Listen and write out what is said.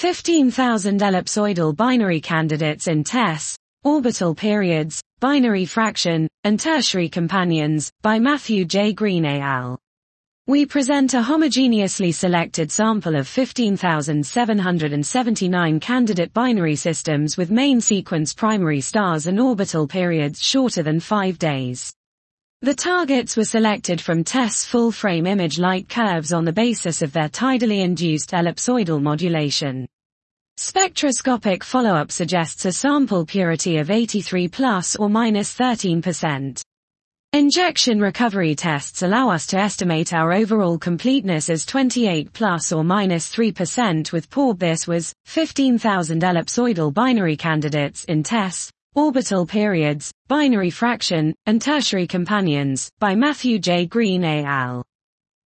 15,000 ellipsoidal binary candidates in TESS, Orbital Periods, Binary Fraction, and Tertiary Companions, by Matthew J. Green et al. We present a homogeneously selected sample of 15,779 candidate binary systems with main sequence primary stars and orbital periods shorter than 5 days. The targets were selected from TESS full-frame image light curves on the basis of their tidally induced ellipsoidal modulation. Spectroscopic follow-up suggests a sample purity of 83 plus or minus 13%. Injection recovery tests allow us to estimate our overall completeness as 28 plus or minus 3% with PORB. This was 15,000 ellipsoidal binary candidates in TESS, orbital periods, binary fraction, and tertiary companions by Matthew J. Green et al.